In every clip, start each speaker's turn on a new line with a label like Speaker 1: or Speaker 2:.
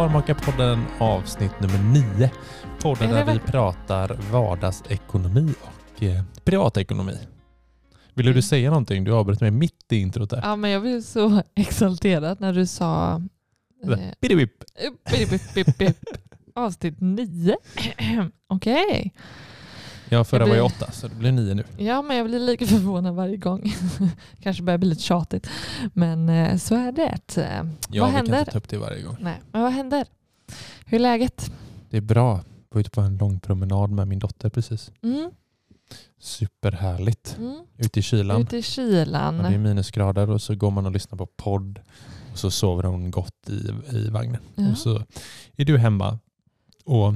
Speaker 1: Sparmakarpodden avsnitt nummer nio. Podden
Speaker 2: Är det
Speaker 1: där vi pratar vardagsekonomi och eh, privatekonomi. Vill du
Speaker 2: Mm.
Speaker 1: säga någonting? Du avbröt mig mitt i introt där.
Speaker 2: Ja, men jag blev så exalterad när du sa eh,
Speaker 1: Bidibip.
Speaker 2: bip, bip, bip, bip. avsnitt nio. Okej.
Speaker 1: Ja, förra
Speaker 2: Jag
Speaker 1: var
Speaker 2: blir-
Speaker 1: jag åtta så det blir nio nu.
Speaker 2: Ja, men jag blir lika förvånad varje gång. Kanske börjar bli lite tjatigt. Men eh, så är det. Eh,
Speaker 1: Ja,
Speaker 2: vad
Speaker 1: vi kan
Speaker 2: händer?
Speaker 1: inte ta upp det varje gång.
Speaker 2: Nej, men vad händer? Hur är läget?
Speaker 1: Det är bra. Jag var ute på en lång promenad med min dotter precis.
Speaker 2: Mm,
Speaker 1: Superhärligt.
Speaker 2: mm.
Speaker 1: Ute i kylan.
Speaker 2: Ute i kylan.
Speaker 1: Ja, det är minusgrader och så går man och lyssnar på podd och så sover hon gott i, i vagnen.
Speaker 2: Ja.
Speaker 1: Och så är du hemma. Och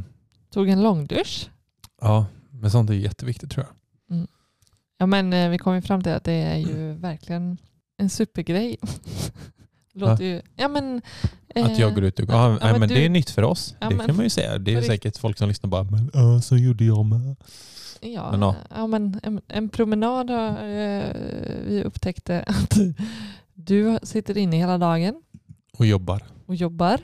Speaker 2: Tog en långdusch.
Speaker 1: ja, men sånt är jätteviktigt tror jag.
Speaker 2: Ja, men eh, vi kom ju fram till att det är ju verkligen en supergrej. Låter ju... Ja, men...
Speaker 1: Att jag går ut och ja,
Speaker 2: ja,
Speaker 1: nej,
Speaker 2: men
Speaker 1: men
Speaker 2: du-
Speaker 1: det är nytt för oss.
Speaker 2: Ja,
Speaker 1: det
Speaker 2: men-
Speaker 1: kan man ju säga. Det är säkert folk som lyssnar bara, men ja, så gjorde jag med.
Speaker 2: Ja,
Speaker 1: Men ja.
Speaker 2: ja, men en, en promenad har eh, vi upptäckte att du sitter inne hela dagen
Speaker 1: Och jobbar.
Speaker 2: och jobbar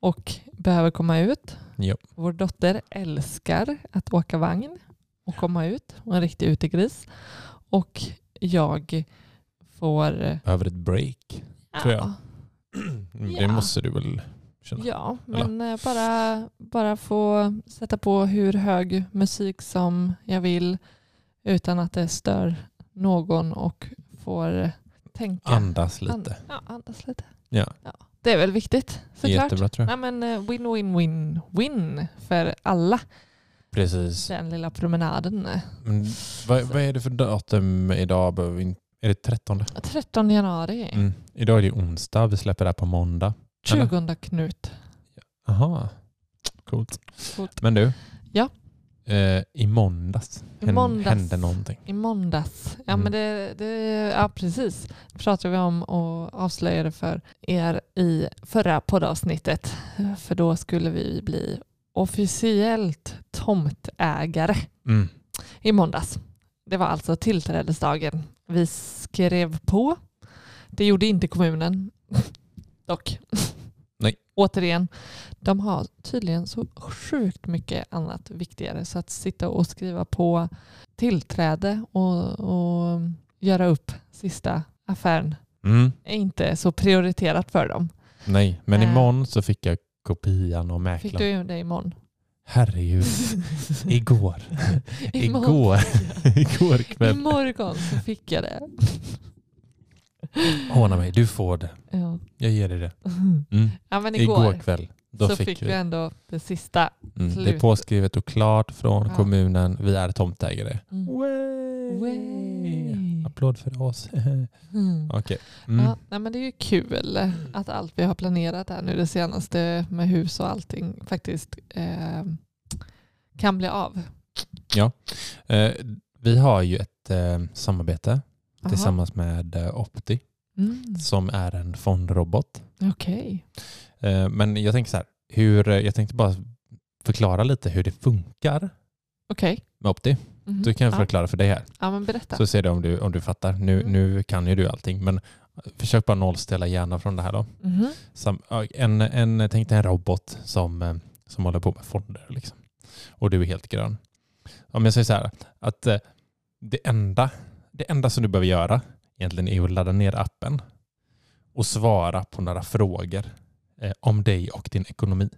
Speaker 2: och behöver komma ut.
Speaker 1: Ja.
Speaker 2: Vår dotter älskar att åka vagn och komma ut. Hon är en riktig utegris. Och jag får...
Speaker 1: Behöver ett break. Tror jag. Det
Speaker 2: Ja.
Speaker 1: måste du väl känna?
Speaker 2: Ja, men eh, bara, bara få sätta på hur hög musik som jag vill utan att det stör någon och får tänka.
Speaker 1: Andas lite.
Speaker 2: And- ja, andas lite.
Speaker 1: Ja,
Speaker 2: Det är väl viktigt såklart.
Speaker 1: jättebra tror jag.
Speaker 2: Nej, men eh, win, win, win, win för alla
Speaker 1: Precis.
Speaker 2: den lilla promenaden.
Speaker 1: Men vad, vad är det för datum idag? Är det 13?
Speaker 2: 13 januari,
Speaker 1: Mm. Idag är det onsdag. Vi släpper det här på måndag. eller?
Speaker 2: 20 Knut.
Speaker 1: Aha, coolt.
Speaker 2: Coolt.
Speaker 1: Men du,
Speaker 2: Ja.
Speaker 1: Eh, i måndags,
Speaker 2: I måndags.
Speaker 1: hände någonting.
Speaker 2: I måndags. Ja,
Speaker 1: Mm.
Speaker 2: men det, det, ja precis. Det pratade vi om och avslöjade för er i förra poddavsnittet. För då skulle vi bli officiellt tomtägare
Speaker 1: Mm.
Speaker 2: i måndags. Det var alltså tillträdesdagen. Vi skrev på. Det gjorde inte kommunen. Dock.
Speaker 1: Nej.
Speaker 2: Återigen, de har tydligen så sjukt mycket annat viktigare. Så att sitta och skriva på tillträde och, och göra upp sista affären
Speaker 1: Mm.
Speaker 2: är inte så prioriterat för dem.
Speaker 1: Nej, men
Speaker 2: Äh.
Speaker 1: imorgon så fick jag kopian och
Speaker 2: Fick
Speaker 1: mäklaren.
Speaker 2: du det imorgon?
Speaker 1: Herregud, igår. Igår. igår kväll.
Speaker 2: Imorgon så fick jag det.
Speaker 1: Ordna mig, du får det.
Speaker 2: Ja.
Speaker 1: Jag ger dig det. Mm.
Speaker 2: Ja, men
Speaker 1: Igår,
Speaker 2: igår,
Speaker 1: kväll.
Speaker 2: Så
Speaker 1: fick,
Speaker 2: fick
Speaker 1: vi.
Speaker 2: vi ändå det sista.
Speaker 1: Mm. Det är påskrivet och klart från
Speaker 2: Ja.
Speaker 1: kommunen. Vi är tomtägare.
Speaker 2: Mm.
Speaker 1: Way.
Speaker 2: Way.
Speaker 1: Applåd för oss.
Speaker 2: Mm.
Speaker 1: Okej. Mm.
Speaker 2: Ja, nej, men det är ju kul att allt vi har planerat här nu det senaste med hus och allting faktiskt eh, kan bli av.
Speaker 1: Eh, vi har ju ett eh, samarbete
Speaker 2: Aha.
Speaker 1: tillsammans med eh, Opti
Speaker 2: Mm.
Speaker 1: som är en fondrobot.
Speaker 2: Okej.
Speaker 1: Eh, men jag tänker så här, hur, jag tänkte bara förklara lite hur det funkar
Speaker 2: Okej.
Speaker 1: med Opti.
Speaker 2: Mhm.
Speaker 1: Du kan jag
Speaker 2: ja.
Speaker 1: förklara för dig här.
Speaker 2: ja, men berätta.
Speaker 1: Så ser du om du, om du fattar. Nu,
Speaker 2: Mm.
Speaker 1: nu kan ju du allting men försök bara nollställa hjärnan från det här då.
Speaker 2: Mhm.
Speaker 1: Sam, ja, en, en, tänk dig en robot som, eh, som håller på med fonder. Liksom. Och du är helt grön. Om jag säger så här, att eh, det enda, det enda som du behöver göra egentligen är att ladda ner appen och svara på några frågor eh, om dig och din ekonomi.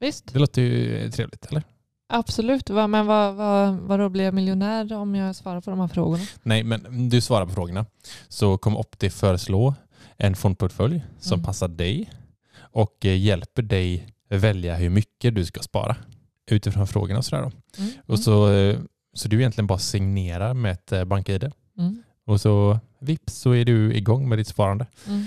Speaker 2: Visst,
Speaker 1: Det låter ju trevligt, eller?
Speaker 2: absolut. Men vad, vad, vadå, blir jag miljonär om jag svarar på de här frågorna?
Speaker 1: Nej, men du svarar på frågorna. Så kommer Opti föreslå en fondportfölj som
Speaker 2: Mm.
Speaker 1: passar dig och eh, hjälper dig välja hur mycket du ska spara utifrån frågorna. Och sådär då.
Speaker 2: Mm.
Speaker 1: Och så, eh, så du egentligen bara signerar med ett bank-id
Speaker 2: Mm.
Speaker 1: och så vips så är du igång med ditt sparande.
Speaker 2: Mm.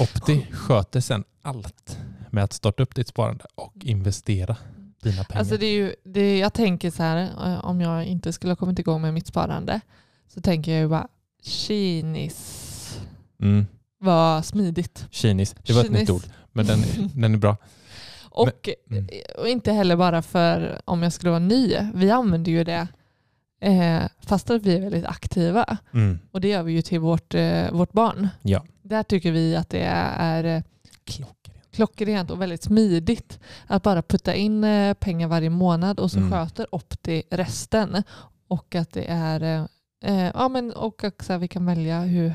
Speaker 1: Opti sköter sen allt med att starta upp ditt sparande och investera dina pengar.
Speaker 2: Alltså det är ju, det, jag tänker så här, eh, om jag inte skulle ha kommit igång med mitt sparande så tänker jag ju bara, kinis,
Speaker 1: mm.
Speaker 2: vad smidigt.
Speaker 1: Kinis, det var ett
Speaker 2: Kinis.
Speaker 1: nytt ord. Men den, den är bra.
Speaker 2: Och,
Speaker 1: mm.
Speaker 2: och inte heller bara för om jag skulle vara ny. Vi använder ju det eh, fast att vi är väldigt aktiva.
Speaker 1: Mm.
Speaker 2: Och det gör vi ju till vårt, eh, vårt barn.
Speaker 1: Ja.
Speaker 2: Där tycker vi att det är eh,
Speaker 1: Klockrent.
Speaker 2: klockrent och väldigt smidigt att bara putta in eh, pengar varje månad och så
Speaker 1: Mm.
Speaker 2: sköter Opti resten. Och att det är eh, eh, ja, men och också vi kan välja hur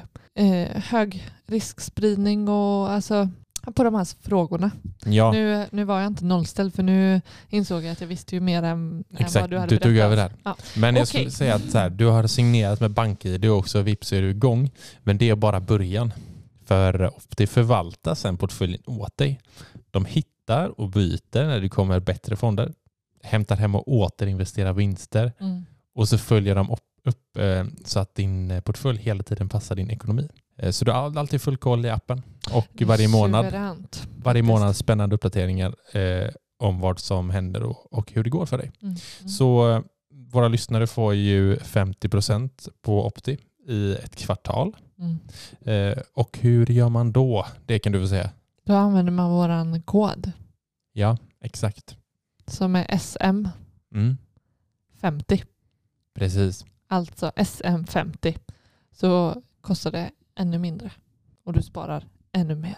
Speaker 2: hög riskspridning och alltså på de här frågorna.
Speaker 1: Ja,
Speaker 2: Nu, nu var jag inte nollställd för nu insåg jag att jag visste ju mer än, än vad
Speaker 1: exakt.
Speaker 2: du hade
Speaker 1: Du tog
Speaker 2: berättat.
Speaker 1: över där.
Speaker 2: Ja.
Speaker 1: Men jag skulle säga att så här, du har signerat med BankID också vips är du igång. Men det är bara början. För det förvaltar sen portföljen åt dig. De hittar och byter när det kommer bättre fonder. Hämtar hem och återinvesterar vinster.
Speaker 2: Mm.
Speaker 1: Och så följer de upp, eh, så att din eh, portfölj hela tiden passar din ekonomi. Eh, Så du har alltid full koll i appen. Och varje månad, varje månad spännande uppdateringar om vad som händer och, hur det går för dig.
Speaker 2: Mm. Mm.
Speaker 1: Så våra lyssnare får ju 50% på Opti i ett kvartal.
Speaker 2: Mm.
Speaker 1: Och hur gör man då? Det kan du få säga.
Speaker 2: Då använder man våran kod
Speaker 1: Ja, exakt.
Speaker 2: som är SM50.
Speaker 1: Mm, precis.
Speaker 2: Alltså SM50. Så kostar det ännu mindre. Och du sparar ännu mer.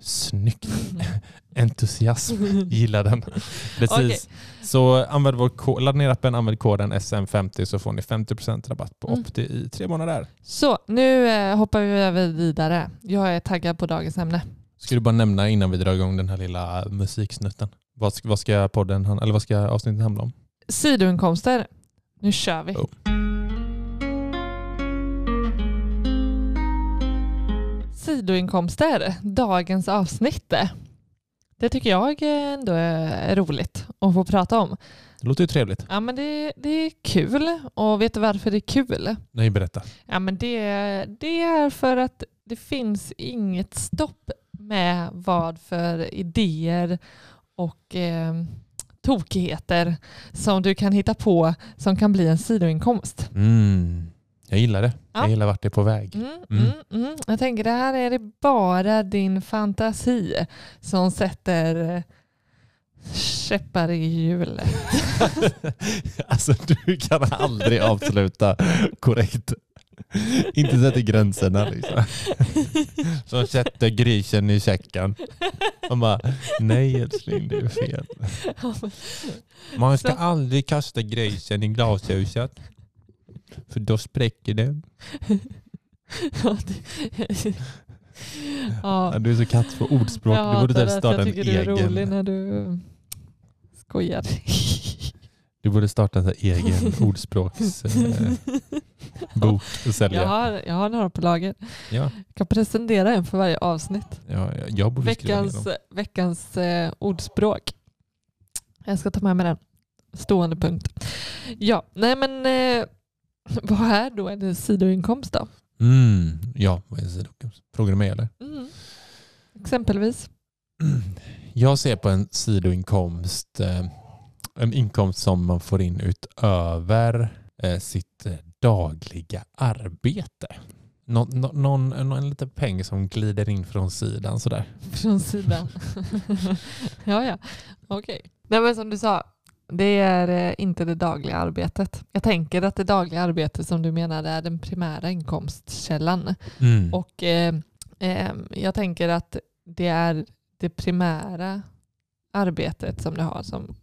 Speaker 1: Snyggt. Entusiasm. Gillar den. Precis.
Speaker 2: Okej.
Speaker 1: Så använd vår ladda ner appen, använd koden SM50 så får ni 50% rabatt på
Speaker 2: Mm.
Speaker 1: Opti i tre månader.
Speaker 2: Så nu eh, hoppar vi över vidare. Jag är taggad på dagens ämne.
Speaker 1: Ska du bara nämna innan vi drar igång den här lilla musiksnutten. Vad ska, vad ska podden, eller vad ska avsnittet handla om?
Speaker 2: Sidoinkomster. Nu kör vi.
Speaker 1: Oh.
Speaker 2: Sidoinkomster, dagens avsnitt. Det tycker jag ändå är roligt att få prata om.
Speaker 1: Det låter ju trevligt.
Speaker 2: Ja, men det, det är kul. Och vet du varför det är kul?
Speaker 1: Nej, berätta.
Speaker 2: Ja, men det, det är för att det finns inget stopp med vad för idéer och eh, tokigheter som du kan hitta på som kan bli en sidoinkomst.
Speaker 1: Mm. Jag gillar det.
Speaker 2: Ja.
Speaker 1: Jag gillar vart det är på väg.
Speaker 2: Mm,
Speaker 1: Mm.
Speaker 2: mm. Mm, Jag tänker det här är det bara din fantasi som sätter eh, käppar i hjulet.
Speaker 1: alltså du kan aldrig avsluta korrekt. Inte sätta gränserna liksom. Som sätter grisen i säcken. Man bara, nej älskling det är fel. Man ska aldrig kasta grisen i glashuset. För då spräcker det.
Speaker 2: ja, det- ja.
Speaker 1: Ja, Du är så katt på ordspråk.
Speaker 2: Jag
Speaker 1: du borde
Speaker 2: hatar
Speaker 1: där
Speaker 2: att
Speaker 1: starta
Speaker 2: jag
Speaker 1: en
Speaker 2: tycker du är rolig
Speaker 1: egen.
Speaker 2: när du skojar.
Speaker 1: Du borde starta en egen ordspråksbok eh, och
Speaker 2: Jag
Speaker 1: sälja.
Speaker 2: har, jag har några på lager.
Speaker 1: Ja,
Speaker 2: Jag kan presentera en för varje avsnitt.
Speaker 1: ja, ja, jag borde
Speaker 2: Veckans, veckans eh, ordspråk. Jag ska ta med mig den. Stående punkt. Ja, nej men eh, vad är då en sidoinkomst då?
Speaker 1: Mm, ja, vad är det? Frågar du mig eller?
Speaker 2: Mm. Exempelvis.
Speaker 1: Jag ser på en sidoinkomst, eh, en inkomst som man får in utöver eh, sitt eh, dagliga arbete. Nå, nå, någon, någon, en liten peng som glider in från sidan sådär.
Speaker 2: Från sidan. ja, ja. Okej. Nej, men som du sa, det är eh, inte det dagliga arbetet. Jag tänker att det dagliga arbetet som du menar är den primära inkomstkällan.
Speaker 1: Mm.
Speaker 2: Och eh, eh, jag tänker att det är det primära arbetet som du har som,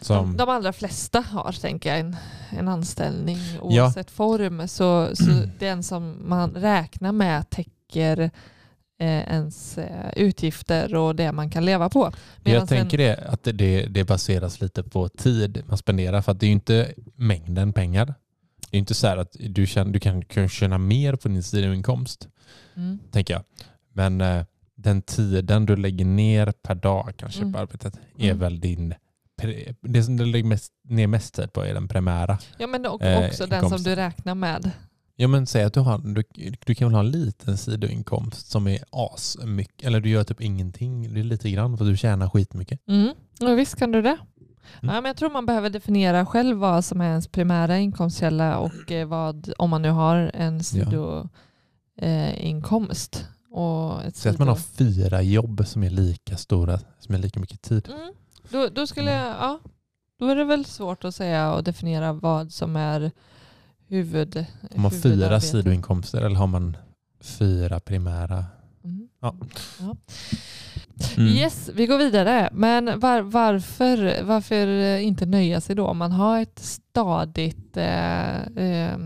Speaker 1: som,
Speaker 2: de, de allra flesta har, tänker jag, en, en anställning oavsett form. Så, så den som man räknar med täcker ens eh, utgifter och det man kan leva på. Medan
Speaker 1: jag tänker det, att det, det baseras lite på tid man spenderar för att det är ju inte mängden pengar. Det är inte så här att du, känner, du kan, kan tjäna mer på din sidoinkomst,
Speaker 2: mm,
Speaker 1: tänker jag. Men eh, den tiden du lägger ner per dag kanske
Speaker 2: Mm.
Speaker 1: på arbetet är
Speaker 2: Mm.
Speaker 1: väl din... Det som du lägger mest, ner mest tid på är den primära.
Speaker 2: ja, men
Speaker 1: Eh,
Speaker 2: också den som du räknar med.
Speaker 1: Ja men säg att du, har, du, du kan väl ha en liten sidoinkomst som är as mycket eller du gör typ ingenting, det är lite grann för du tjänar skitmycket.
Speaker 2: Mm. Ja, visst kan du det.
Speaker 1: Mm.
Speaker 2: Ja, men jag tror man behöver definiera själv vad som är ens primära inkomstkälla och eh, vad, om man nu har en sidoinkomst. Eh, inkomst och ett
Speaker 1: Säg att man har fyra jobb som är lika stora, som är lika mycket tid.
Speaker 2: Mm. Då, då, skulle jag, ja, då är det väl svårt att säga och definiera vad som är huvud,
Speaker 1: Har man fyra sidoinkomster eller har man fyra primära?
Speaker 2: Mm.
Speaker 1: Mm.
Speaker 2: Yes, vi går vidare. Men var, varför, varför inte nöja sig då om man har ett stadigt eh, eh,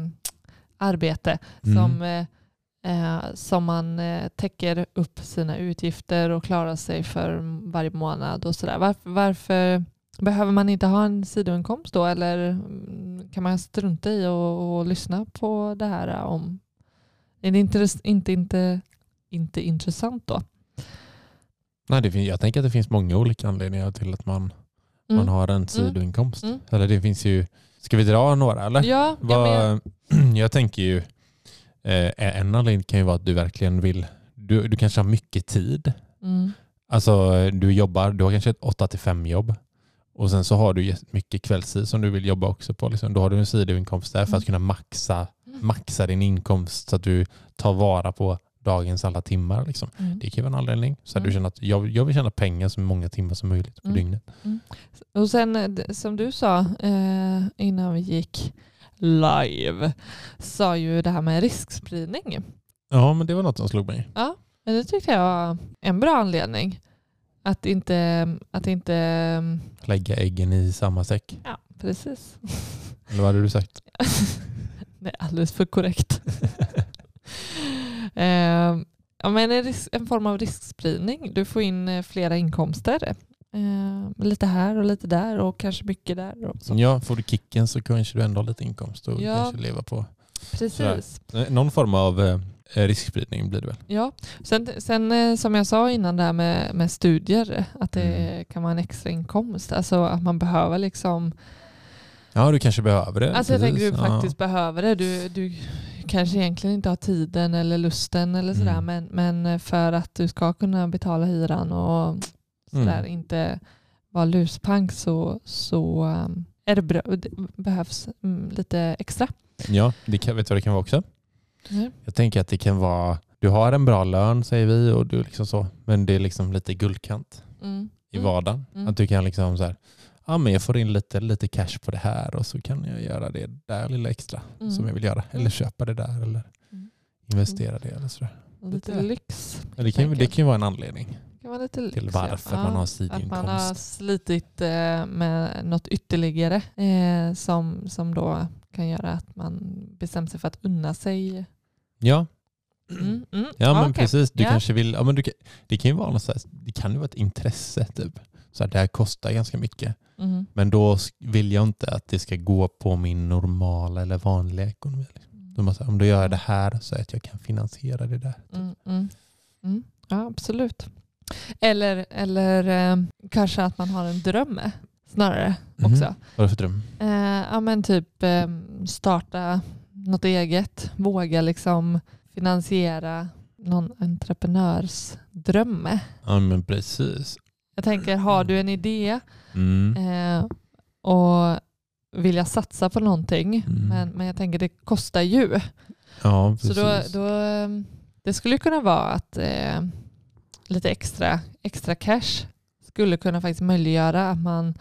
Speaker 2: arbete
Speaker 1: Mm.
Speaker 2: som, eh, eh, som man eh, täcker upp sina utgifter och klarar sig för varje månad och sådär. Varför, varför behöver man inte ha en sidoinkomst då eller mm, kan man strunta i och, och lyssna på det här om är det inte, inte, inte, inte intressant då?
Speaker 1: Nej, det jag tänker att det finns många olika anledningar till att man,
Speaker 2: Mm.
Speaker 1: man har en sidoinkomst.
Speaker 2: Mm.
Speaker 1: Eller det finns ju, ska vi dra några eller?
Speaker 2: Ja, jag.
Speaker 1: Vad, jag tänker ju, eh, en anledning kan ju vara att du verkligen vill, du, du kanske har mycket tid.
Speaker 2: Mm.
Speaker 1: Alltså du jobbar, du har kanske ett 8 till 5 jobb. Och sen så har du mycket kvällstid som du vill jobba också på. Liksom. Då har du en sidoinkomst där för
Speaker 2: Mm.
Speaker 1: att kunna maxa, maxa din inkomst så att du tar vara på dagens alla timmar. Liksom.
Speaker 2: Mm.
Speaker 1: Det kan vara en anledning. Så att du
Speaker 2: Mm.
Speaker 1: känner att jag, jag vill tjäna pengar så många timmar som möjligt på
Speaker 2: Mm.
Speaker 1: dygnet.
Speaker 2: Och sen eh, som du sa eh, innan vi gick live sa ju det här med riskspridning.
Speaker 1: Ja, men det var något som slog mig.
Speaker 2: Men det tyckte jag var en bra anledning. Att inte, att inte
Speaker 1: Lägga äggen i samma säck.
Speaker 2: ja precis.
Speaker 1: Eller vad hade du sagt?
Speaker 2: Är alldeles för korrekt. eh, men en, risk, en form av riskspridning. Du får in eh, flera inkomster. Eh, lite här och lite där och kanske mycket där. Och så.
Speaker 1: Ja, får du kicken så kanske du ändå har lite inkomst och
Speaker 2: Ja.
Speaker 1: kanske leva på.
Speaker 2: Precis.
Speaker 1: Eh, Någon form av eh, riskspridning blir det väl?
Speaker 2: Ja, sen, sen eh, som jag sa innan där med, med studier, att det
Speaker 1: Mm.
Speaker 2: kan vara en extra inkomst. Alltså att man behöver liksom,
Speaker 1: Ja, du kanske behöver det.
Speaker 2: alltså jag tänker du
Speaker 1: precis.
Speaker 2: faktiskt behöver det. Du, du kanske egentligen inte har tiden eller lusten eller sådär,
Speaker 1: Mm.
Speaker 2: men, men för att du ska kunna betala hyran och sådär,
Speaker 1: Mm.
Speaker 2: inte vara luspank så, så är det bra, det behövs mm, lite extra.
Speaker 1: Ja, ja det kan, vet du vad det kan vara också?
Speaker 2: Ja.
Speaker 1: Jag tänker att det kan vara, du har en bra lön säger vi och du liksom så, men det är liksom lite guldkant
Speaker 2: Mm.
Speaker 1: i
Speaker 2: Mm.
Speaker 1: vardagen.
Speaker 2: Mm.
Speaker 1: Att du kan liksom så här, ja men jag får in lite, lite cash på det här och så kan jag göra det där lilla extra
Speaker 2: Mm.
Speaker 1: som jag vill göra. Eller
Speaker 2: Mm.
Speaker 1: köpa det där eller
Speaker 2: Mm.
Speaker 1: investera det eller sådär.
Speaker 2: Lite
Speaker 1: Lite-
Speaker 2: lyx.
Speaker 1: Men det, kan, det kan ju vara en anledning
Speaker 2: lyx,
Speaker 1: till
Speaker 2: ja.
Speaker 1: varför
Speaker 2: Ja.
Speaker 1: man har
Speaker 2: Att man har
Speaker 1: sidoinkomst.
Speaker 2: slitit eh, med något ytterligare eh, som, som då kan göra att man bestämmer sig för att unna sig.
Speaker 1: Ja,
Speaker 2: Mm, mm.
Speaker 1: Ja men
Speaker 2: okej.
Speaker 1: precis, du
Speaker 2: Ja.
Speaker 1: kanske vill, ja, men du det kan ju vara något så här, det kan ju vara ett intresse typ. Så här, det här kostar ganska mycket.
Speaker 2: Mm.
Speaker 1: Men då vill jag inte att det ska gå på min normala eller vanliga ekonomi. liksom. Då, måste, om då gör jag det här så att jag kan finansiera det där.
Speaker 2: Mm, mm, mm. Ja, absolut. Eller, eller eh, kanske att man har en dröm snarare
Speaker 1: Mhm.
Speaker 2: också.
Speaker 1: Vad är det för dröm?
Speaker 2: Eh, ja, men typ eh, starta något eget, våga liksom finansiera någon entreprenörsdröm.
Speaker 1: Ja men precis.
Speaker 2: Jag tänker, har du en idé
Speaker 1: Mm.
Speaker 2: eh, och vill jag satsa på någonting,
Speaker 1: Mm.
Speaker 2: men, men jag tänker det kostar ju.
Speaker 1: Ja
Speaker 2: Så
Speaker 1: precis.
Speaker 2: då, då, eh, det skulle kunna vara att eh, lite extra, extra cash skulle kunna faktiskt möjliggöra att man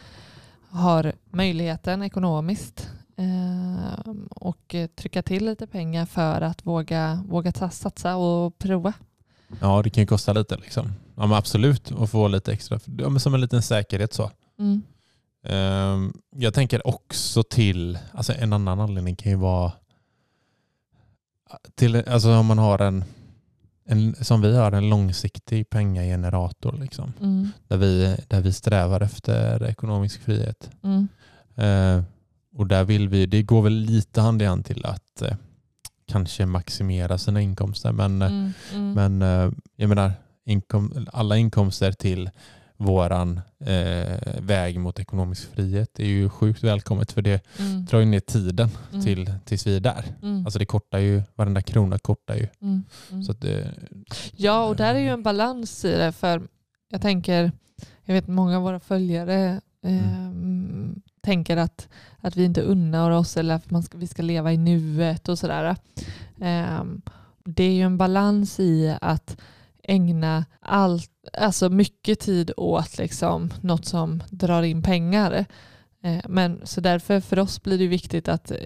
Speaker 2: har möjligheten ekonomiskt eh, och trycka till lite pengar för att våga, våga satsa och prova.
Speaker 1: Ja det kan ju kosta lite liksom. Ja men absolut att få lite extra. Ja, som en liten säkerhet så.
Speaker 2: Mm.
Speaker 1: Ehm, jag tänker också till, alltså en annan anledning kan ju vara till, alltså om man har en, en som vi har, en långsiktig pengagenerator liksom,
Speaker 2: Mm.
Speaker 1: där, vi, där vi strävar efter ekonomisk frihet.
Speaker 2: Mm.
Speaker 1: Eh, och där vill vi, det går väl lite hand i hand till att eh, kanske maximera sina inkomster, men, eh,
Speaker 2: Mm. Mm.
Speaker 1: men eh, jag menar, inkom, alla inkomster till våran eh, väg mot ekonomisk frihet är ju sjukt välkommet för det
Speaker 2: Mm.
Speaker 1: drar ju ner tiden
Speaker 2: Mm.
Speaker 1: till, tills vi är där.
Speaker 2: Mm.
Speaker 1: Alltså det kortar ju, varenda krona kortar ju.
Speaker 2: Mm. Mm.
Speaker 1: Så det,
Speaker 2: Ja, och där är ju en balans i det. För jag tänker, jag vet många av våra följare eh, tänker att, att vi inte unnar oss eller att man ska, vi ska leva i nuet och sådär. Eh, det är ju en balans i att ägna allt, alltså mycket tid åt liksom något som drar in pengar. Eh, Men så därför för oss blir det viktigt att eh,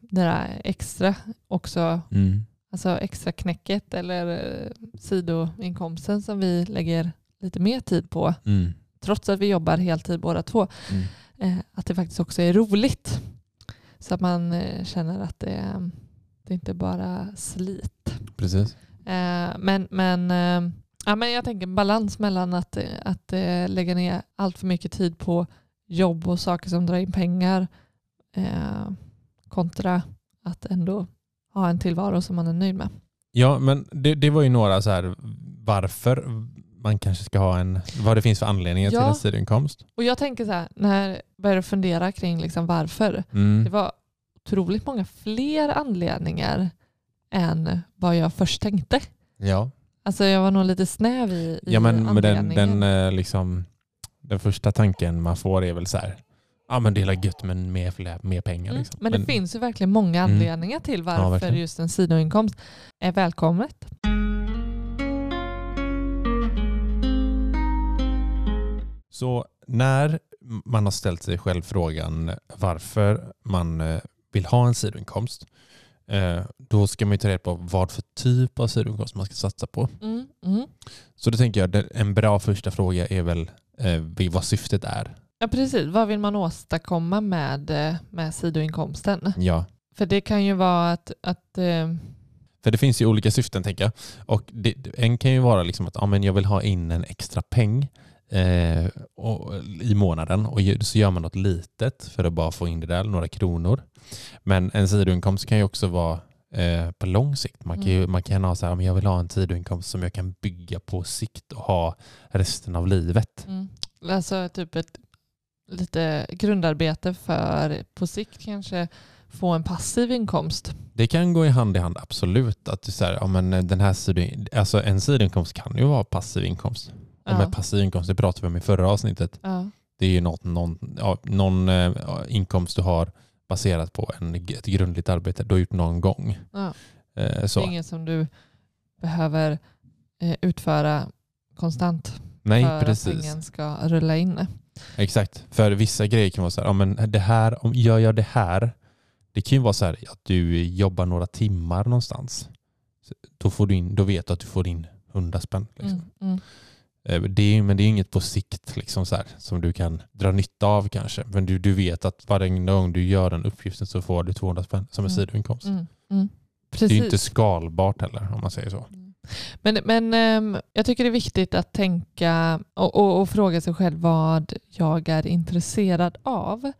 Speaker 2: det där extra också
Speaker 1: mm.
Speaker 2: alltså extra knäcket eller eh, sidoinkomsten som vi lägger lite mer tid på,
Speaker 1: Mm.
Speaker 2: trots att vi jobbar heltid båda två,
Speaker 1: Mm.
Speaker 2: eh, att det faktiskt också är roligt. Så att man eh, känner att det, det är inte bara slit.
Speaker 1: Precis.
Speaker 2: Eh, men, men, eh, ja, men jag tänker balans mellan att, att eh, lägga ner allt för mycket tid på jobb och saker som drar in pengar kontra att ändå ha en tillvaro som man är nöjd med.
Speaker 1: Ja, men det, det var ju några så här varför man kanske ska ha en, vad det finns för anledningar till
Speaker 2: Ja.
Speaker 1: en sidoinkomst.
Speaker 2: Och jag tänker så här, när jag började fundera kring liksom varför,
Speaker 1: Mm.
Speaker 2: det var otroligt många fler anledningar än vad jag först tänkte.
Speaker 1: Ja,
Speaker 2: Alltså jag var nog lite snäv i, i
Speaker 1: ja men med den, den, eh, liksom, den första tanken man får är väl så här, ja men det är gött men mer, fler- mer pengar.
Speaker 2: Mm.
Speaker 1: Liksom.
Speaker 2: Men det finns ju verkligen många
Speaker 1: Mm.
Speaker 2: anledningar till varför
Speaker 1: verkligen.
Speaker 2: just en sidoinkomst är välkommet.
Speaker 1: Så när man har ställt sig själv frågan varför man eh, vill ha en sidoinkomst, då ska man ju ta reda på vad för typ av sidoinkomst man ska satsa på.
Speaker 2: Mm. Mm.
Speaker 1: Så då tänker jag en bra första fråga är väl eh, vad syftet är.
Speaker 2: Ja precis, vad vill man åstadkomma med, eh, med sidoinkomsten?
Speaker 1: Ja,
Speaker 2: För det kan ju vara att, att eh,
Speaker 1: för det finns ju olika syften tänker jag. Och det, en kan ju vara liksom att ja, men jag vill ha in en extra peng eh, och, i månaden och så gör man något litet för att bara få in det där, några kronor. Men en sidoinkomst kan ju också vara eh, på lång sikt. Man kan, ju, man kan ha så här, men jag vill ha en sidoinkomst som jag kan bygga på sikt och ha resten av livet.
Speaker 2: mm, alltså typ ett lite grundarbete för på sikt kanske få en passiv inkomst.
Speaker 1: Det kan gå i hand i hand, absolut. Att så här, ja, men den här sido, alltså en sidoinkomst kan ju vara passiv inkomst. Och med passiv inkomst, det pratade vi om i förra avsnittet. Det är ju något, någon, ja, någon eh, inkomst du har baserat på en, ett grundligt arbete du har gjort någon gång.
Speaker 2: Ja.
Speaker 1: Eh,
Speaker 2: Det är
Speaker 1: så.
Speaker 2: inget som du behöver eh, utföra konstant
Speaker 1: Nej,
Speaker 2: för att
Speaker 1: precis.
Speaker 2: pengen ska rulla in.
Speaker 1: Exakt. För vissa grejer kan vara så här, ja, men det här, om gör jag det här, det kan ju vara så här att du jobbar några timmar någonstans. Så Då, får du in, då vet du att du får in 100 spänn. Liksom.
Speaker 2: Mm. Mm.
Speaker 1: Eh, Det är, men det är inget på sikt liksom så här, som du kan dra nytta av kanske. Men du, du vet att varje gång du gör den uppgiften så får du 200 spänn som en
Speaker 2: Mm.
Speaker 1: sidoinkomst.
Speaker 2: Mm. Mm.
Speaker 1: Det är inte skalbart heller om man säger så.
Speaker 2: Men, men ehm, jag tycker det är viktigt att tänka och, och, och fråga sig själv vad jag är intresserad av.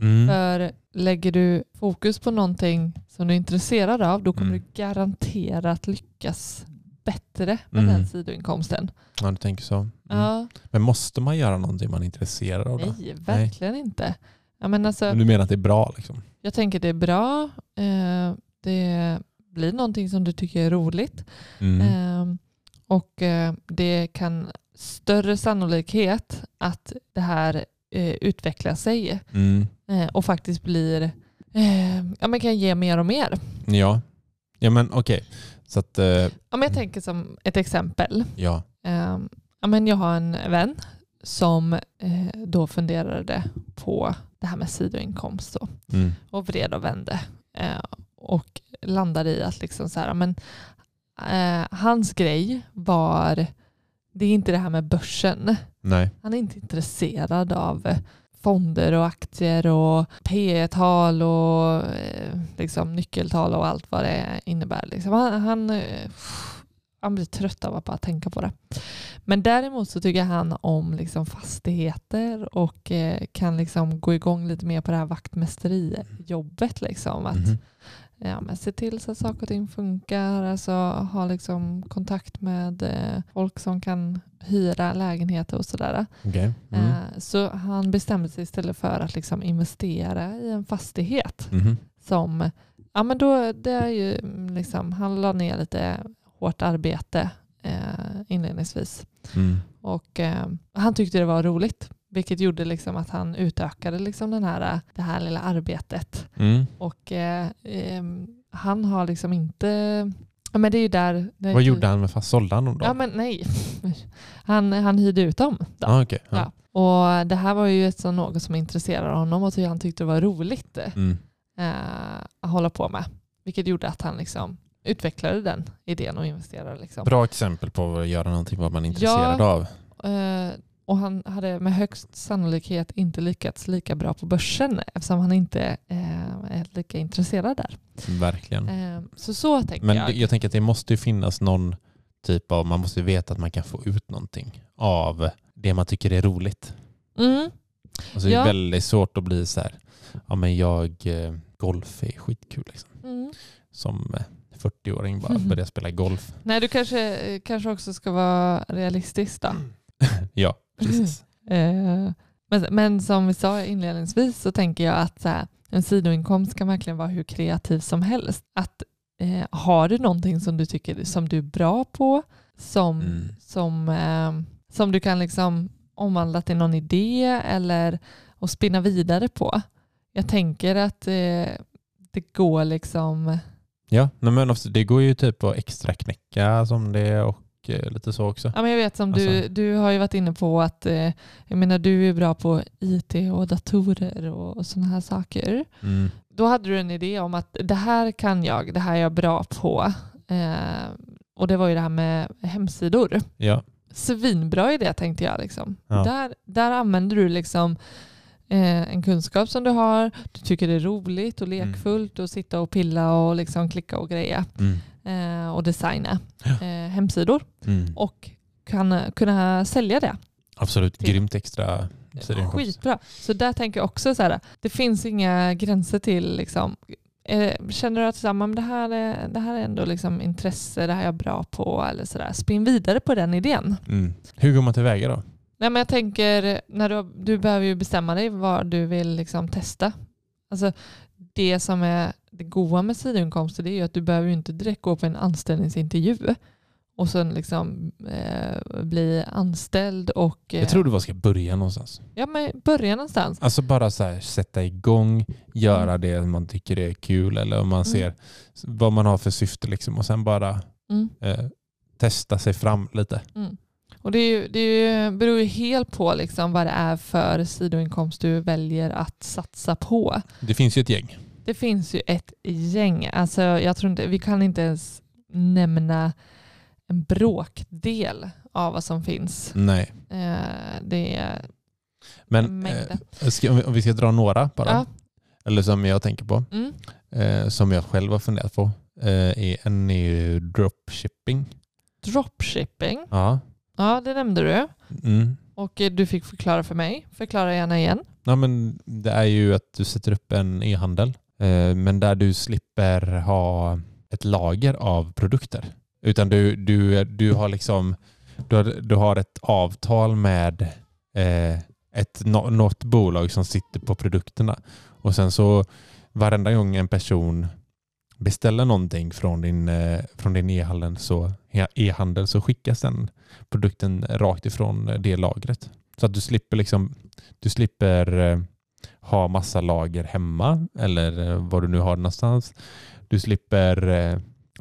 Speaker 1: Mm.
Speaker 2: För lägger du fokus på någonting som du är intresserad av, då kommer
Speaker 1: Mm.
Speaker 2: du garanterat lyckas bättre med
Speaker 1: Mm.
Speaker 2: den sidoinkomsten.
Speaker 1: Ja, du tänker så. Mm.
Speaker 2: Ja,
Speaker 1: Men måste man göra någonting man är intresserad av då?
Speaker 2: nej, verkligen inte. Ja, men alltså,
Speaker 1: Men Du menar att det är bra liksom?
Speaker 2: jag tänker det är bra. Eh, det blir någonting som du tycker är roligt.
Speaker 1: Mm.
Speaker 2: Ehm, och eh, det kan större sannolikhet att det här eh, utvecklar sig
Speaker 1: Mm.
Speaker 2: eh, och faktiskt blir, eh, ja men kan ge mer och mer.
Speaker 1: Ja. Ja men okej. Så att, eh,
Speaker 2: Ja, men jag tänker som ett exempel.
Speaker 1: ja.
Speaker 2: Ehm, ja, men jag har en vän som eh, då funderade på det här med sidoinkomst då,
Speaker 1: Mm.
Speaker 2: och vred och vände eh, och landade i att liksom så här, men, eh, hans grej var, det är inte det här med börsen.
Speaker 1: Nej.
Speaker 2: Han är inte intresserad av eh, fonder och aktier och P tal och eh, liksom nyckeltal och allt vad det innebär. Liksom. Han, han, eh, han blir trött av att bara tänka på det. Men däremot så tycker han om liksom fastigheter och eh, kan liksom gå igång lite mer på det här vaktmästerijobbet. Liksom. Att,
Speaker 1: Mhm
Speaker 2: ja, men se till så att saker och ting funkar, alltså ha liksom kontakt med eh, folk som kan hyra lägenheter och sådär.
Speaker 1: Okej. Mm.
Speaker 2: Eh, så han bestämde sig istället för att liksom investera i en fastighet
Speaker 1: Mhm.
Speaker 2: som, ja men då, det är ju mm, liksom, han la ner lite hårt arbete eh, inledningsvis.
Speaker 1: Mm.
Speaker 2: Och eh, han tyckte det var roligt, vilket gjorde liksom att han utökade liksom den här, det här lilla arbetet.
Speaker 1: Mm.
Speaker 2: Och eh, em, han har liksom inte... Ja, men det är ju där... Det
Speaker 1: Vad gjorde han med fast sålde han dem då?
Speaker 2: Ja, men nej. Han, han hyrde ut dem. Då.
Speaker 1: ah, okej. Ja.
Speaker 2: Ja. Och det här var ju ett så något som intresserade honom och han tyckte det var roligt
Speaker 1: Mm.
Speaker 2: eh, att hålla på med. Vilket gjorde att han liksom utvecklade den idén och investerade. Liksom.
Speaker 1: Bra exempel på att göra någonting vad man är intresserad av.
Speaker 2: Eh, och han hade med högst sannolikhet inte lyckats lika bra på börsen eftersom han inte eh, är lika intresserad där.
Speaker 1: Verkligen.
Speaker 2: Eh, så så tänker
Speaker 1: Men
Speaker 2: jag.
Speaker 1: jag tänker att det måste ju finnas någon typ av, man måste ju veta att man kan få ut någonting av det man tycker är roligt.
Speaker 2: Mm,
Speaker 1: Och så är
Speaker 2: Ja.
Speaker 1: det väldigt svårt att bli så här, ja men jag, eh, golf är skitkul liksom.
Speaker 2: mm.
Speaker 1: Som eh, 40-åring bara
Speaker 2: Mhm.
Speaker 1: börja spela golf.
Speaker 2: Nej, du kanske, eh, kanske också ska vara realistisk då.
Speaker 1: Ja, precis.
Speaker 2: Eh, men, men som vi sa inledningsvis så tänker jag att så här, en sidoinkomst kan verkligen vara hur kreativ som helst. Att eh, Har du någonting som du tycker som du är bra på, som,
Speaker 1: Mm.
Speaker 2: som, eh, som du kan liksom omvandla till någon idé eller och spinna vidare på. Jag tänker att eh, det går liksom...
Speaker 1: Ja, men det går ju typ att extra knäcka som det och eh, lite så också.
Speaker 2: Ja, men jag vet som du,
Speaker 1: Alltså-
Speaker 2: du har ju varit inne på att eh, jag menar, du är bra på IT och datorer och, och sådana här saker.
Speaker 1: Mm.
Speaker 2: Då hade du en idé om att det här kan jag, det här är jag bra på. Eh, och det var ju det här med hemsidor.
Speaker 1: Ja,
Speaker 2: Svinbra idé tänkte jag. Liksom.
Speaker 1: Ja.
Speaker 2: Där, där använder du liksom eh, en kunskap som du har. Du tycker det är roligt och
Speaker 1: Mm.
Speaker 2: lekfullt att sitta och pilla och liksom klicka och greja
Speaker 1: mm.
Speaker 2: Eh, och designa
Speaker 1: Ja.
Speaker 2: eh, hemsidor
Speaker 1: Mm.
Speaker 2: och kan, kunna sälja det.
Speaker 1: absolut.
Speaker 2: till-
Speaker 1: Grymt extra.
Speaker 2: Skitbra. Så där tänker jag också så här, det finns inga gränser till liksom, eh, känner du att så här, det, här är, det här är ändå liksom intresse, det här är jag bra på eller sådär. Spinn vidare på den idén.
Speaker 1: Mm. Hur går man tillväga då?
Speaker 2: Nej, men jag tänker, när du, du behöver ju bestämma dig vad du vill liksom testa. Alltså, det som är det goda med sidoinkomster det är ju att du behöver inte direkt gå på en anställningsintervju och sen liksom eh, bli anställd och eh,
Speaker 1: Jag tror du bara ska börja någonstans.
Speaker 2: ja, men börja någonstans.
Speaker 1: Alltså bara så här, sätta igång, göra
Speaker 2: Mm.
Speaker 1: det man tycker är kul eller om man
Speaker 2: Mm.
Speaker 1: ser vad man har för syfte liksom och sen bara
Speaker 2: Mm.
Speaker 1: eh, testa sig fram lite.
Speaker 2: Och det, är ju, det är ju, beror ju helt på liksom vad det är för sidoinkomst du väljer att satsa på.
Speaker 1: Det finns ju ett gäng.
Speaker 2: Det finns ju ett gäng. Alltså, jag tror inte, vi kan inte ens nämna en bråkdel av vad som finns.
Speaker 1: Nej.
Speaker 2: Eh, det är
Speaker 1: Men eh, om vi- ska dra några bara,
Speaker 2: Ja.
Speaker 1: eller som jag tänker på,
Speaker 2: Mm.
Speaker 1: eh, som jag själv har funderat på, eh, är en är ju dropshipping.
Speaker 2: Dropshipping.
Speaker 1: Ja.
Speaker 2: Ja, det nämnde du.
Speaker 1: Mm.
Speaker 2: Och du fick förklara för mig. Förklara gärna igen.
Speaker 1: Ja, men det är ju att du sätter upp en e-handel, eh, Eh, men där du slipper ha ett lager av produkter. Utan du, du, du har liksom du har, du har ett avtal med eh, ett, något bolag som sitter på produkterna. Och sen så varenda gång en person beställer någonting från din, eh, från din e-handel så, e-handel så skickas den produkten rakt ifrån eh, det lagret. Så att du slipper liksom du slipper eh, ha massa lager hemma eller eh, vad du nu har någonstans. Du slipper eh,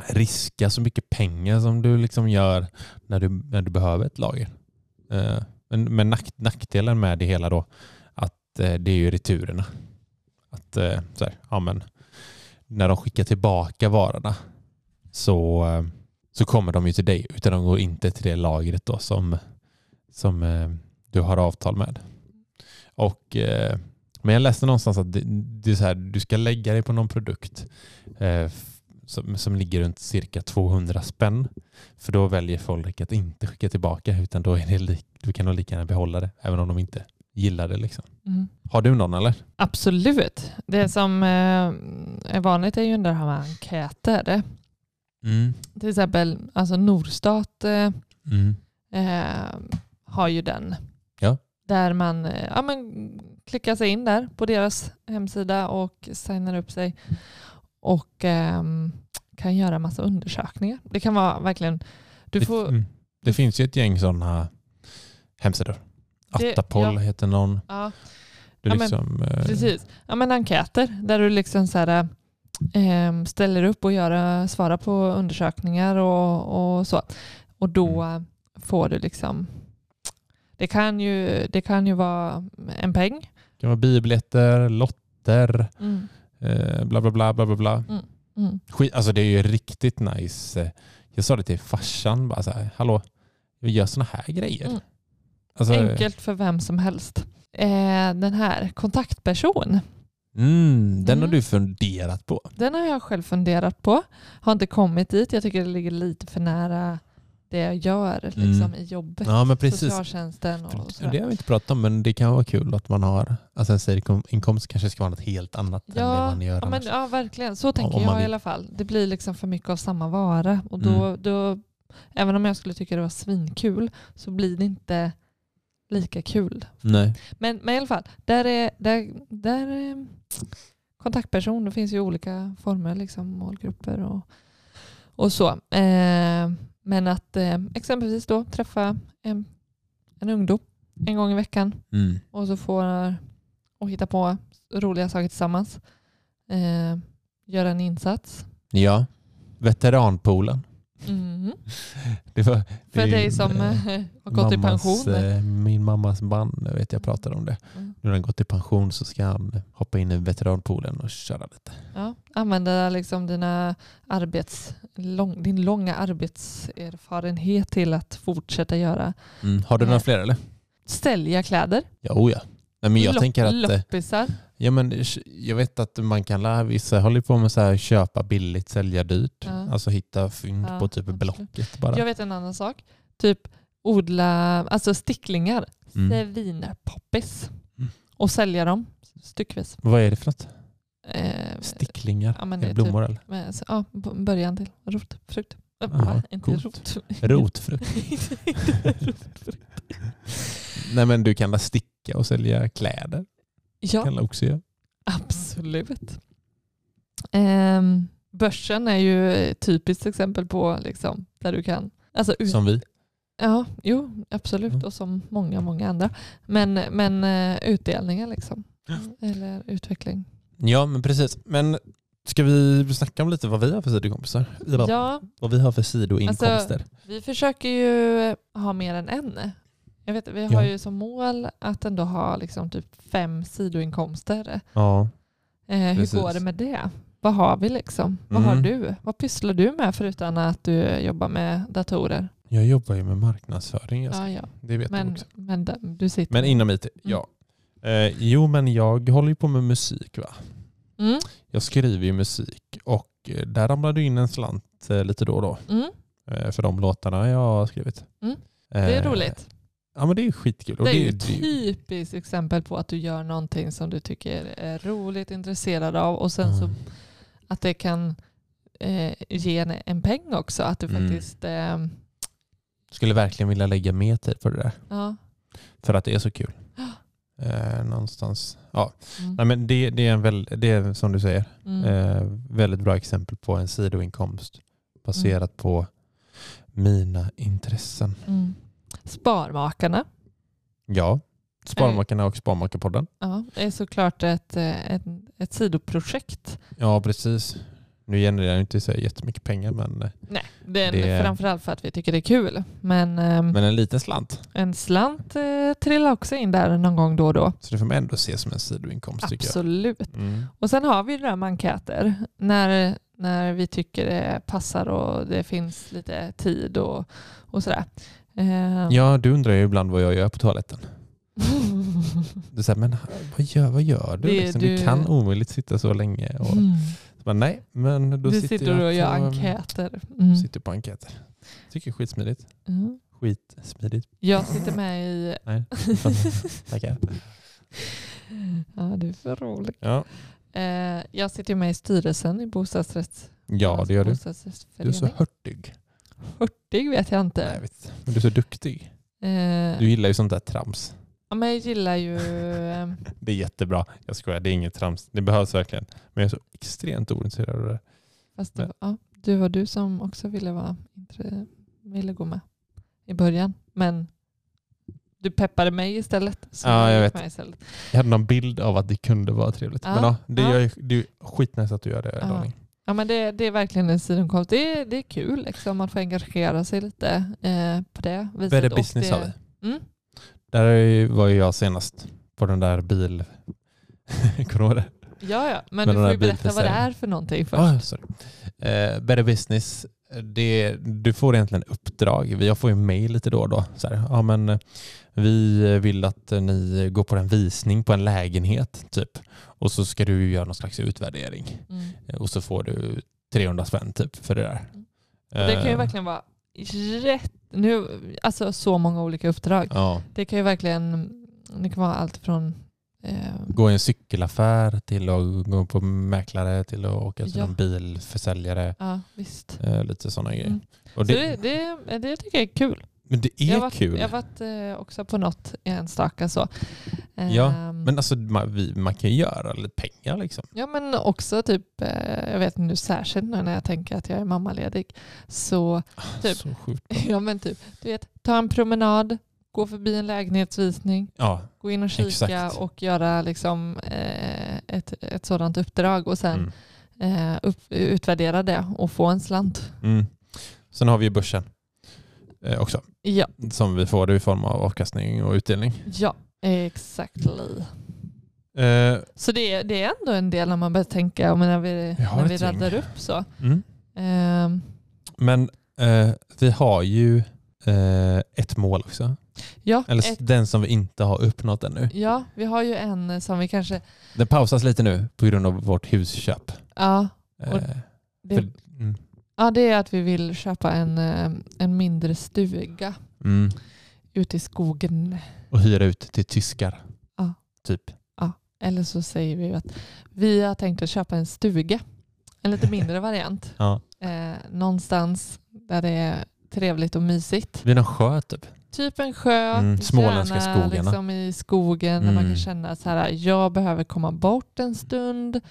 Speaker 1: riska så mycket pengar som du liksom gör när du, när du behöver ett lager. Eh, men, men nack, nackdelen med det hela då att eh, det är ju returerna. Att eh, så här, ja, men, när de skickar tillbaka varorna så, eh, så kommer de ju till dig utan de går inte till det lagret då som, som du har avtal med. Och, eh, men jag läste någonstans att det, det är så här, du ska lägga dig på någon produkt eh, som, som ligger runt cirka 200 spänn. För då väljer folk att inte skicka tillbaka utan då är det lik, du kan nog lika gärna behålla det även om de inte gillar det. Liksom.
Speaker 2: Mm.
Speaker 1: Har du någon eller?
Speaker 2: Absolut. Det som eh, är vanligt är ju det här med enkäter.
Speaker 1: Mm.
Speaker 2: Till exempel alltså Norstat eh,
Speaker 1: Mm.
Speaker 2: eh, har ju den.
Speaker 1: Ja.
Speaker 2: Där man, ja, men klickar sig in där på deras hemsida och signar upp sig och ehm, kan göra massa undersökningar. Det kan vara verkligen, du
Speaker 1: det,
Speaker 2: får,
Speaker 1: mm. det finns ju ett gäng sådana hemsidor.
Speaker 2: Det-
Speaker 1: Attapol
Speaker 2: ja.
Speaker 1: heter någon.
Speaker 2: ja,
Speaker 1: Du
Speaker 2: Ja, men
Speaker 1: liksom, eh,
Speaker 2: precis. Ja, men enkäter där du liksom så här, ehm, ställer upp och gör, svarar på undersökningar och, och så. Och då
Speaker 1: Mm.
Speaker 2: får du liksom, det kan, ju, det kan ju vara en peng.
Speaker 1: Det kan vara biobiljetter, lotter,
Speaker 2: Mm.
Speaker 1: eh, bla bla bla bla bla. bla.
Speaker 2: Mm.
Speaker 1: Skit, alltså det är ju riktigt nice. Jag sa det till farsan, bara så här, hallå, vi gör såna här grejer.
Speaker 2: Mm.
Speaker 1: Alltså,
Speaker 2: Enkelt för vem som helst. Eh, den här kontaktperson,
Speaker 1: Mm, den har
Speaker 2: Mm.
Speaker 1: du funderat på.
Speaker 2: den har jag själv funderat på. Har inte kommit dit. Jag tycker det ligger lite för nära det jag gör liksom,
Speaker 1: Mm.
Speaker 2: i jobbet.
Speaker 1: Ja, men precis.
Speaker 2: Socialtjänsten och sådär.
Speaker 1: Det har vi inte pratat om, men det kan vara kul att man har, alltså en sidinkomst kanske ska vara något helt annat än det
Speaker 2: Ja,
Speaker 1: man gör
Speaker 2: ja, men, ja, verkligen. Så tänker jag i alla fall. Det blir liksom för mycket av samma vara. Och då,
Speaker 1: Mm.
Speaker 2: då, även om jag skulle tycka det var svinkul så blir det inte lika kul.
Speaker 1: Nej.
Speaker 2: Men, men i alla fall, där är, där, där är kontaktperson. Det finns ju olika former, liksom, målgrupper och, och så. Eh, men att eh, exempelvis då träffa en, en ungdom en gång i veckan
Speaker 1: Mm.
Speaker 2: och så får och hitta på roliga saker tillsammans. Eh, göra en insats.
Speaker 1: Ja, veteranpoolen.
Speaker 2: Mhm.
Speaker 1: Det var,
Speaker 2: För dig som
Speaker 1: eh,
Speaker 2: eh, har gått i pension.
Speaker 1: eh, Min mammas band, vet jag pratade om det.
Speaker 2: Mm.
Speaker 1: Nu när han gått i pension så ska han hoppa in i veteranpoolen och köra lite.
Speaker 2: Ja, använda liksom dina arbets, lång, din långa arbetserfarenhet till att fortsätta göra.
Speaker 1: Mm. Har du några fler eller?
Speaker 2: Sälja kläder.
Speaker 1: Ja, oh ja. Nej, men jag
Speaker 2: Lopp-
Speaker 1: tänker att eh,
Speaker 2: Loppisar.
Speaker 1: ja, men, jag vet att man kan lära, vissa håller på med så här, köpa billigt, sälja dyrt.
Speaker 2: Ja.
Speaker 1: Alltså hitta fynd
Speaker 2: Ja,
Speaker 1: på typ
Speaker 2: absolut.
Speaker 1: Blocket bara.
Speaker 2: Jag vet en annan sak. Typ odla alltså sticklingar.
Speaker 1: Mm.
Speaker 2: Svinpoppis.
Speaker 1: Mm.
Speaker 2: Och sälja dem styckvis.
Speaker 1: Vad är det för något?
Speaker 2: Eh,
Speaker 1: Sticklingar?
Speaker 2: ja,
Speaker 1: Är det blommor eller?
Speaker 2: med, så, ja, början till rotfrukt. Va? Inte rot.
Speaker 1: Rotfrukt?
Speaker 2: Rotfrukt.
Speaker 1: Nej men du kan da sticka och sälja kläder.
Speaker 2: ja,
Speaker 1: Kan du också göra.
Speaker 2: absolut. Ehm, börsen är ju typiskt exempel på liksom, där du kan Alltså,
Speaker 1: Som vi.
Speaker 2: Ja, jo, absolut.
Speaker 1: Mm.
Speaker 2: Och som många, många andra. Men, men eh, utdelningar liksom. Eller utveckling.
Speaker 1: Ja men precis. Men ska vi snacka om lite vad vi har för sidokompisar?
Speaker 2: Ja,
Speaker 1: Vad vi har för sidoinkomster?
Speaker 2: vi försöker ju ha mer än en. Jag vet, vi har
Speaker 1: Ja.
Speaker 2: ju som mål att ändå ha liksom typ fem sidoinkomster.
Speaker 1: ja.
Speaker 2: Eh, hur
Speaker 1: Precis.
Speaker 2: går det med det? Vad har vi liksom? Vad har
Speaker 1: Mm.
Speaker 2: du? Vad pysslar du med förutom att du jobbar med datorer?
Speaker 1: Jag jobbar ju med marknadsföring. Jag
Speaker 2: Ja, ja.
Speaker 1: Det vet
Speaker 2: Men,
Speaker 1: också.
Speaker 2: men du sitter...
Speaker 1: Men inom IT, ja. Eh, jo men jag håller ju på med musik va.
Speaker 2: Mm,
Speaker 1: Jag skriver ju musik och eh, där ramlar det in en slant eh, lite då och då.
Speaker 2: mm,
Speaker 1: Eh, för de låtarna jag har skrivit.
Speaker 2: Mm. det är
Speaker 1: Eh,
Speaker 2: roligt.
Speaker 1: Ja men det är skitkul. Och
Speaker 2: Det är
Speaker 1: det-
Speaker 2: typiskt exempel på att du gör någonting som du tycker är roligt, intresserad av och sen så
Speaker 1: Mm.
Speaker 2: att det kan eh, ge en, en peng också. Att du
Speaker 1: Mm.
Speaker 2: faktiskt... Eh,
Speaker 1: Skulle verkligen vilja lägga mer tid på det där.
Speaker 2: ja.
Speaker 1: För att det är så kul. Eh, någonstans. Ja.
Speaker 2: Mm.
Speaker 1: Nej, men det, det, är en väl, det är som du säger
Speaker 2: Mm.
Speaker 1: eh, väldigt bra exempel på en sidoinkomst baserat på mina intressen.
Speaker 2: Sparmakarna
Speaker 1: Ja, Sparmakarna och Sparmakarpodden.
Speaker 2: ja, är såklart ett, eh, ett, ett sidoprojekt.
Speaker 1: Ja, precis. Nu genererar jag inte så jättemycket pengar men, eh,
Speaker 2: Nej, det är
Speaker 1: Det-
Speaker 2: framförallt för att vi tycker det är kul. Men, ehm,
Speaker 1: men en liten slant.
Speaker 2: en slant eh, trillar också in där någon gång då och då.
Speaker 1: Så det får man ändå se som en sidoinkomst tycker
Speaker 2: Absolut.
Speaker 1: jag. Mm.
Speaker 2: Och sen har vi det där med enkäter. När, när vi tycker det passar och det finns lite tid och, och sådär. Eh,
Speaker 1: Ja, du undrar ju ibland vad jag gör på toaletten. Du säger, men vad gör, vad gör du?
Speaker 2: Det-
Speaker 1: liksom,
Speaker 2: du-
Speaker 1: du kan omöjligt sitta så länge. Och,
Speaker 2: Mm.
Speaker 1: men nej, men då
Speaker 2: Du
Speaker 1: sitter,
Speaker 2: sitter och gör enkäter. Mm.
Speaker 1: Sitter på enkäter. Tycker det är skitsmidigt.
Speaker 2: Mm.
Speaker 1: Skitsmidigt.
Speaker 2: Jag sitter med i...
Speaker 1: Nej, tackar.
Speaker 2: Ja, du är för rolig.
Speaker 1: Ja,
Speaker 2: Eh, jag sitter med i styrelsen i bostadsrätts...
Speaker 1: ja det gör du. Du är så hurtig.
Speaker 2: Hurtig vet jag inte.
Speaker 1: Nej, jag vet. Men du är så duktig.
Speaker 2: Eh,
Speaker 1: Du gillar ju sånt där trams.
Speaker 2: ja, men jag gillar ju... eh,
Speaker 1: Det är jättebra. Jag skojar, det är inget trams. Det behövs verkligen. Men jag är så extremt ointresserad av det.
Speaker 2: Fast det, ja, du var du som också ville, vara, ville gå med i början. Men du peppade mig istället.
Speaker 1: Ja, jag vet.
Speaker 2: Istället.
Speaker 1: Jag hade någon bild av att det kunde vara trevligt.
Speaker 2: Ja,
Speaker 1: Men ja, det,
Speaker 2: ja.
Speaker 1: är, det är skitnice att du gör det,
Speaker 2: Ja.
Speaker 1: Darling.
Speaker 2: Ja, men det, det är verkligen en sidoinkomst. Det, är- det är kul liksom, att få engagera sig lite eh, på det viset.
Speaker 1: Better business har vi.
Speaker 2: Mm.
Speaker 1: Där var ju jag senast på den där bil... Kommer du?
Speaker 2: Ja, ja. Men
Speaker 1: Med
Speaker 2: du får ju berätta vad det är för någonting först.
Speaker 1: Ah, sorry. Eh, Better Business, det, du får egentligen uppdrag. Jag får ju mail lite då och då. Så här, ja, men, eh, vi vill att ni går på en visning på en lägenhet typ. Och så ska du göra någon slags utvärdering.
Speaker 2: Mm.
Speaker 1: Eh, Och så får du 300 spänn typ för det där.
Speaker 2: Och det kan ju
Speaker 1: Eh,
Speaker 2: verkligen vara rätt... Nu, alltså så många olika uppdrag.
Speaker 1: Ja,
Speaker 2: Det kan ju verkligen... Det kan vara allt från... Eh,
Speaker 1: gå i en cykelaffär till att gå på mäklare till att åka till
Speaker 2: Ja.
Speaker 1: en bilförsäljare.
Speaker 2: ja, visst.
Speaker 1: Lite sådana grejer.
Speaker 2: Mm.
Speaker 1: Och
Speaker 2: Så
Speaker 1: det,
Speaker 2: det, det, det tycker jag är kul.
Speaker 1: Men det är
Speaker 2: jag varit,
Speaker 1: kul.
Speaker 2: Jag har varit eh, också på något enstaka så.
Speaker 1: Ja,
Speaker 2: Ehm,
Speaker 1: Men alltså man, vi, man kan ju göra lite pengar liksom.
Speaker 2: Ja men också typ, eh, jag vet nu särskilt nu när jag tänker att jag är mammaledig. Så Typ.
Speaker 1: Så sjukt
Speaker 2: ja men typ, du vet, ta en promenad, gå förbi en lägenhetsvisning,
Speaker 1: Ja,
Speaker 2: gå in och kika
Speaker 1: Exakt.
Speaker 2: och göra liksom, eh, ett, ett sådant uppdrag och sen
Speaker 1: mm.
Speaker 2: upp, utvärdera det och få en slant.
Speaker 1: Mm. Sen har vi ju börsen också.
Speaker 2: Ja,
Speaker 1: Som vi får i form av avkastning och utdelning.
Speaker 2: ja exactly.
Speaker 1: Eh,
Speaker 2: Så det, är- det är ändå en del när man börjar tänka, men när vi, när vi raddar upp så.
Speaker 1: mm.
Speaker 2: Ehm,
Speaker 1: Men eh, vi har ju eh, ett mål också.
Speaker 2: ja,
Speaker 1: Eller
Speaker 2: ett,
Speaker 1: den som vi inte har uppnått ännu.
Speaker 2: ja, vi har ju en som vi kanske,
Speaker 1: Den pausas lite nu på grund av vårt husköp.
Speaker 2: ja,
Speaker 1: Eh,
Speaker 2: Och det,
Speaker 1: för, mm,
Speaker 2: Ja, det är att vi vill köpa en, eh, en mindre stuga
Speaker 1: mm.
Speaker 2: ute i skogen.
Speaker 1: Och hyra ut till tyskar.
Speaker 2: Ja.
Speaker 1: Typ.
Speaker 2: Eller så säger vi att vi har tänkt att köpa en stuga. En lite mindre variant.
Speaker 1: Ja.
Speaker 2: Eh, någonstans där det är trevligt och mysigt.
Speaker 1: Vid någon sjö typ.
Speaker 2: Typ en sjö,
Speaker 1: Mm, småländska
Speaker 2: gärna
Speaker 1: skogarna.
Speaker 2: Liksom i skogen där man
Speaker 1: Mm.
Speaker 2: kan känna så här, jag behöver komma bort en stund.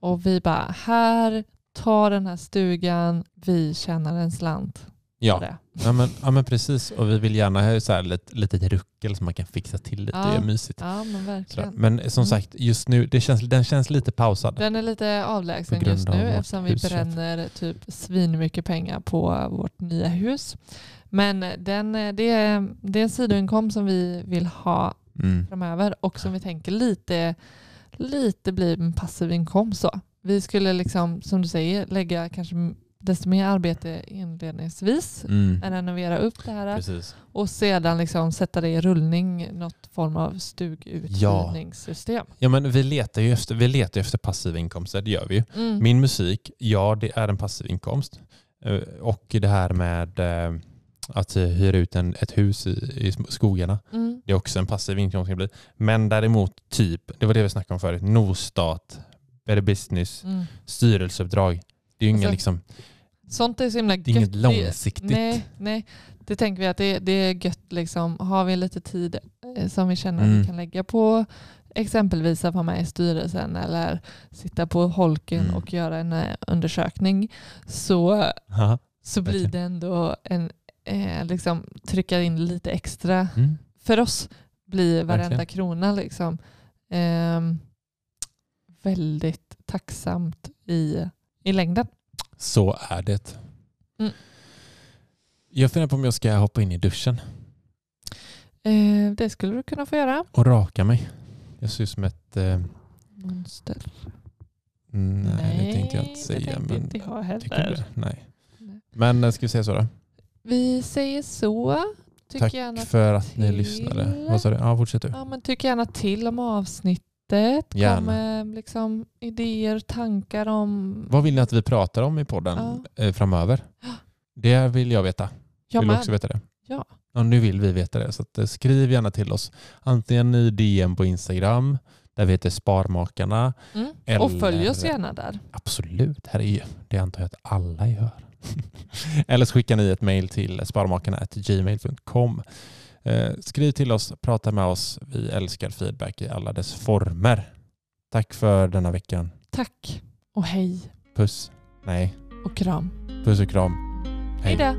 Speaker 2: Och vi bara, här, ta den här stugan, vi tjänar en slant
Speaker 1: Ja. Ja, men, ja men precis. Och vi vill gärna ha så här lite, litet ruckel som man kan fixa till lite och
Speaker 2: Ja.
Speaker 1: göra mysigt.
Speaker 2: Ja, men verkligen.
Speaker 1: Men som
Speaker 2: Mm.
Speaker 1: sagt, just nu, det känns, den känns lite pausad.
Speaker 2: Den är lite avlägsen just
Speaker 1: av
Speaker 2: nu
Speaker 1: vårt
Speaker 2: eftersom vi
Speaker 1: husköp.
Speaker 2: bränner typ svinmycket pengar på vårt nya hus. Men den, det, är, det är en sidoinkomst som vi vill ha
Speaker 1: Mm.
Speaker 2: framöver och som vi tänker lite, lite blir en passiv inkomst. Så. Vi skulle liksom, som du säger, lägga kanske desto mer arbete inledningsvis
Speaker 1: Mm.
Speaker 2: renovera upp det här
Speaker 1: Precis.
Speaker 2: och sedan liksom sätta det i rullning, något form av stuguthyrningssystem.
Speaker 1: Ja, men vi letar ju efter, vi letar efter passiva inkomster, det gör vi ju.
Speaker 2: Mm.
Speaker 1: Min musik, ja det är en passiv inkomst. Eh, Och det här med eh, att hyra ut en, ett hus i, i skogarna,
Speaker 2: Mm.
Speaker 1: det är också en passiv inkomst. Men däremot, typ, det var det vi snackade om förut, Norstat, Better Business,
Speaker 2: Mm.
Speaker 1: styrelseuppdrag. Det är ju inga
Speaker 2: Alltså,
Speaker 1: liksom,
Speaker 2: Sånt är så himla
Speaker 1: det är inget
Speaker 2: gött.
Speaker 1: långsiktigt.
Speaker 2: Nej, nej, det tänker vi att det, det är gött. Liksom. Har vi lite tid eh, som vi känner att
Speaker 1: Mm.
Speaker 2: vi kan lägga på exempelvis att vara med i styrelsen eller sitta på holken
Speaker 1: Mm.
Speaker 2: och göra en eh, undersökning så,
Speaker 1: Haha.
Speaker 2: så blir
Speaker 1: Verkligen.
Speaker 2: det ändå en, eh, liksom, trycka in lite extra.
Speaker 1: Mm.
Speaker 2: För oss blir varenda
Speaker 1: Verkligen.
Speaker 2: krona liksom, ehm, väldigt tacksamt i, i längden.
Speaker 1: Så är det.
Speaker 2: Mm.
Speaker 1: Jag funderar på om jag ska hoppa in i duschen
Speaker 2: Eh, det skulle du kunna få göra.
Speaker 1: och raka mig. Jag ser ut som ett... Eh,
Speaker 2: Monster.
Speaker 1: nej, det tänkte jag inte
Speaker 2: det
Speaker 1: säga.
Speaker 2: tänkte
Speaker 1: Men,
Speaker 2: inte jag heller.
Speaker 1: det? Nej.
Speaker 2: Nej.
Speaker 1: Men eh, ska vi säga så då?
Speaker 2: Vi säger så. Tyck
Speaker 1: Tack för att ni
Speaker 2: till.
Speaker 1: lyssnade. Vad sa du? Ja, fortsätt du.
Speaker 2: Ja, men tyck gärna till om avsnittet.
Speaker 1: Gärna.
Speaker 2: Kom med liksom, idéer, tankar om...
Speaker 1: Vad vill ni att vi pratar om i podden eh, framöver? Det vill jag veta.
Speaker 2: Jag
Speaker 1: vill du också veta det?
Speaker 2: Ja.
Speaker 1: ja. Nu vill vi veta det. Så eh, skriv gärna till oss. Antingen i DM på Instagram, där vi heter Sparmakarna.
Speaker 2: Mm.
Speaker 1: Eller-
Speaker 2: Och följ oss gärna där.
Speaker 1: Absolut, här är det antar jag att alla gör. Eller så skickar ni ett mejl till sparmakarna.gmail.com. Eh, skriv till oss, prata med oss. Vi älskar feedback i alla dess former. Tack för denna veckan.
Speaker 2: Tack och hej
Speaker 1: Puss. Nej,
Speaker 2: och kram.
Speaker 1: puss och kram.
Speaker 2: Hej då.